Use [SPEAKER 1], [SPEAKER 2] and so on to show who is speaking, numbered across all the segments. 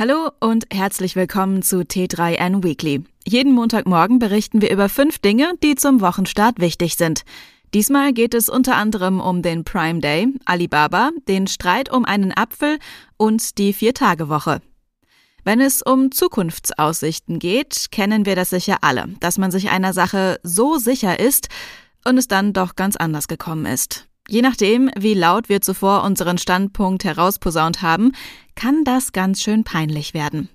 [SPEAKER 1] Hallo und herzlich willkommen zu T3N Weekly. Jeden Montagmorgen berichten wir über fünf Dinge, die zum Wochenstart wichtig sind. Diesmal geht es unter anderem um den Prime Day, Alibaba, den Streit um einen Apfel und die Vier-Tage-Woche. Wenn es um Zukunftsaussichten geht, kennen wir das sicher alle, dass man sich einer Sache so sicher ist und es dann doch ganz anders gekommen ist. Je nachdem, wie laut wir zuvor unseren Standpunkt herausposaunt haben, kann das ganz schön peinlich werden.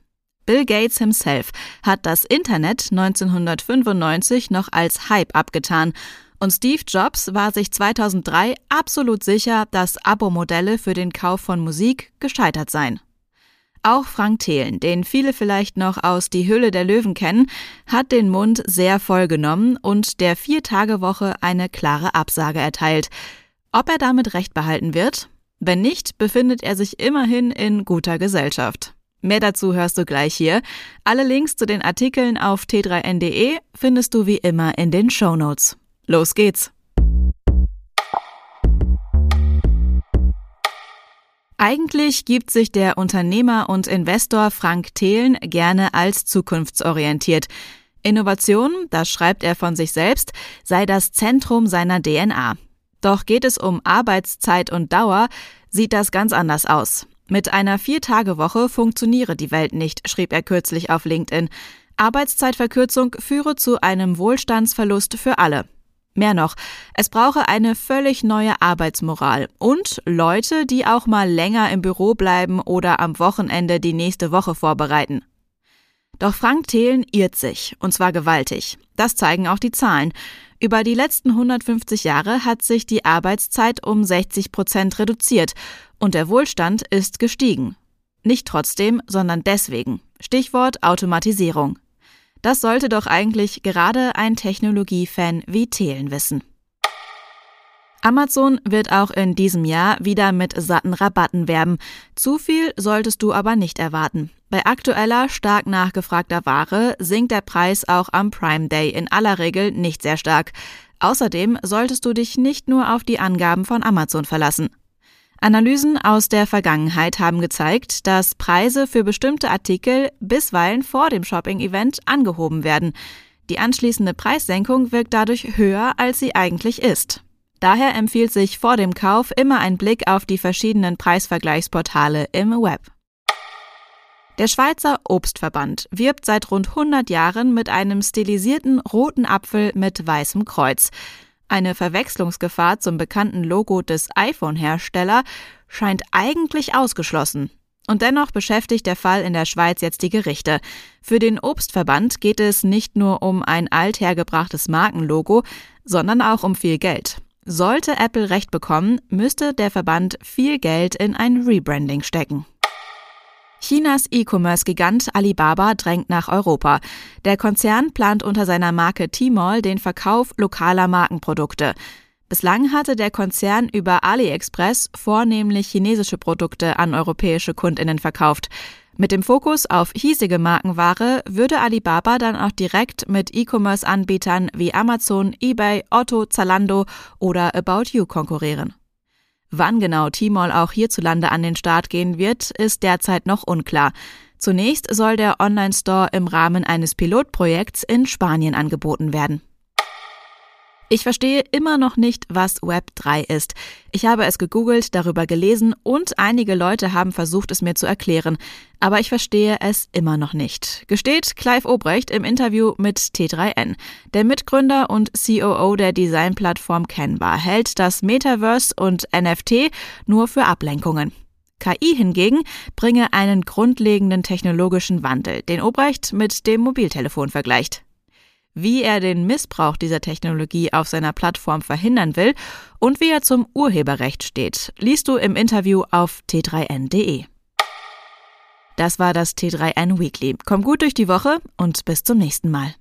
[SPEAKER 1] Bill Gates himself hat das Internet 1995 noch als Hype abgetan und Steve Jobs war sich 2003 absolut sicher, dass Abo-Modelle für den Kauf von Musik gescheitert seien. Auch Frank Thelen, den viele vielleicht noch aus Die Höhle der Löwen kennen, hat den Mund sehr voll genommen und der Vier-Tage-Woche eine klare Absage erteilt. Ob er damit recht behalten wird? Wenn nicht, befindet er sich immerhin in guter Gesellschaft. Mehr dazu hörst du gleich hier. Alle Links zu den Artikeln auf t3n.de findest du wie immer in den Show Notes. Los geht's! Eigentlich gibt sich der Unternehmer und Investor Frank Thelen gerne als zukunftsorientiert. Innovation, das schreibt er von sich selbst, sei das Zentrum seiner DNA. Doch geht es um Arbeitszeit und Dauer, sieht das ganz anders aus. Mit einer Vier-Tage-Woche funktioniere die Welt nicht, schrieb er kürzlich auf LinkedIn. Arbeitszeitverkürzung führe zu einem Wohlstandsverlust für alle. Mehr noch, es brauche eine völlig neue Arbeitsmoral und Leute, die auch mal länger im Büro bleiben oder am Wochenende die nächste Woche vorbereiten. Doch Frank Thelen irrt sich, und zwar gewaltig. Das zeigen auch die Zahlen. Über die letzten 150 Jahre hat sich die Arbeitszeit um 60 Prozent reduziert und der Wohlstand ist gestiegen. Nicht trotzdem, sondern deswegen. Stichwort Automatisierung. Das sollte doch eigentlich gerade ein Technologiefan wie Thelen wissen. Amazon wird auch in diesem Jahr wieder mit satten Rabatten werben. Zu viel solltest du aber nicht erwarten. Bei aktueller, stark nachgefragter Ware sinkt der Preis auch am Prime Day in aller Regel nicht sehr stark. Außerdem solltest du dich nicht nur auf die Angaben von Amazon verlassen. Analysen aus der Vergangenheit haben gezeigt, dass Preise für bestimmte Artikel bisweilen vor dem Shopping-Event angehoben werden. Die anschließende Preissenkung wirkt dadurch höher, als sie eigentlich ist. Daher empfiehlt sich vor dem Kauf immer ein Blick auf die verschiedenen Preisvergleichsportale im Web. Der Schweizer Obstverband wirbt seit rund 100 Jahren mit einem stilisierten roten Apfel mit weißem Kreuz. Eine Verwechslungsgefahr zum bekannten Logo des iPhone-Hersteller scheint eigentlich ausgeschlossen. Und dennoch beschäftigt der Fall in der Schweiz jetzt die Gerichte. Für den Obstverband geht es nicht nur um ein althergebrachtes Markenlogo, sondern auch um viel Geld. Sollte Apple recht bekommen, müsste der Verband viel Geld in ein Rebranding stecken. Chinas E-Commerce-Gigant Alibaba drängt nach Europa. Der Konzern plant unter seiner Marke Tmall den Verkauf lokaler Markenprodukte. Bislang hatte der Konzern über AliExpress vornehmlich chinesische Produkte an europäische Kundinnen verkauft. Mit dem Fokus auf hiesige Markenware würde Alibaba dann auch direkt mit E-Commerce-Anbietern wie Amazon, eBay, Otto, Zalando oder About You konkurrieren. Wann genau Tmall auch hierzulande an den Start gehen wird, ist derzeit noch unklar. Zunächst soll der Online-Store im Rahmen eines Pilotprojekts in Spanien angeboten werden. Ich verstehe immer noch nicht, was Web 3 ist. Ich habe es gegoogelt, darüber gelesen und einige Leute haben versucht, es mir zu erklären. Aber ich verstehe es immer noch nicht. Gesteht Clive Obrecht im Interview mit T3N. Der Mitgründer und COO der Designplattform Canva hält das Metaverse und NFT nur für Ablenkungen. KI hingegen bringe einen grundlegenden technologischen Wandel, den Obrecht mit dem Mobiltelefon vergleicht wie er den Missbrauch dieser Technologie auf seiner Plattform verhindern will und wie er zum Urheberrecht steht, liest du im Interview auf t3n.de. Das war das T3N Weekly. Komm gut durch die Woche und bis zum nächsten Mal.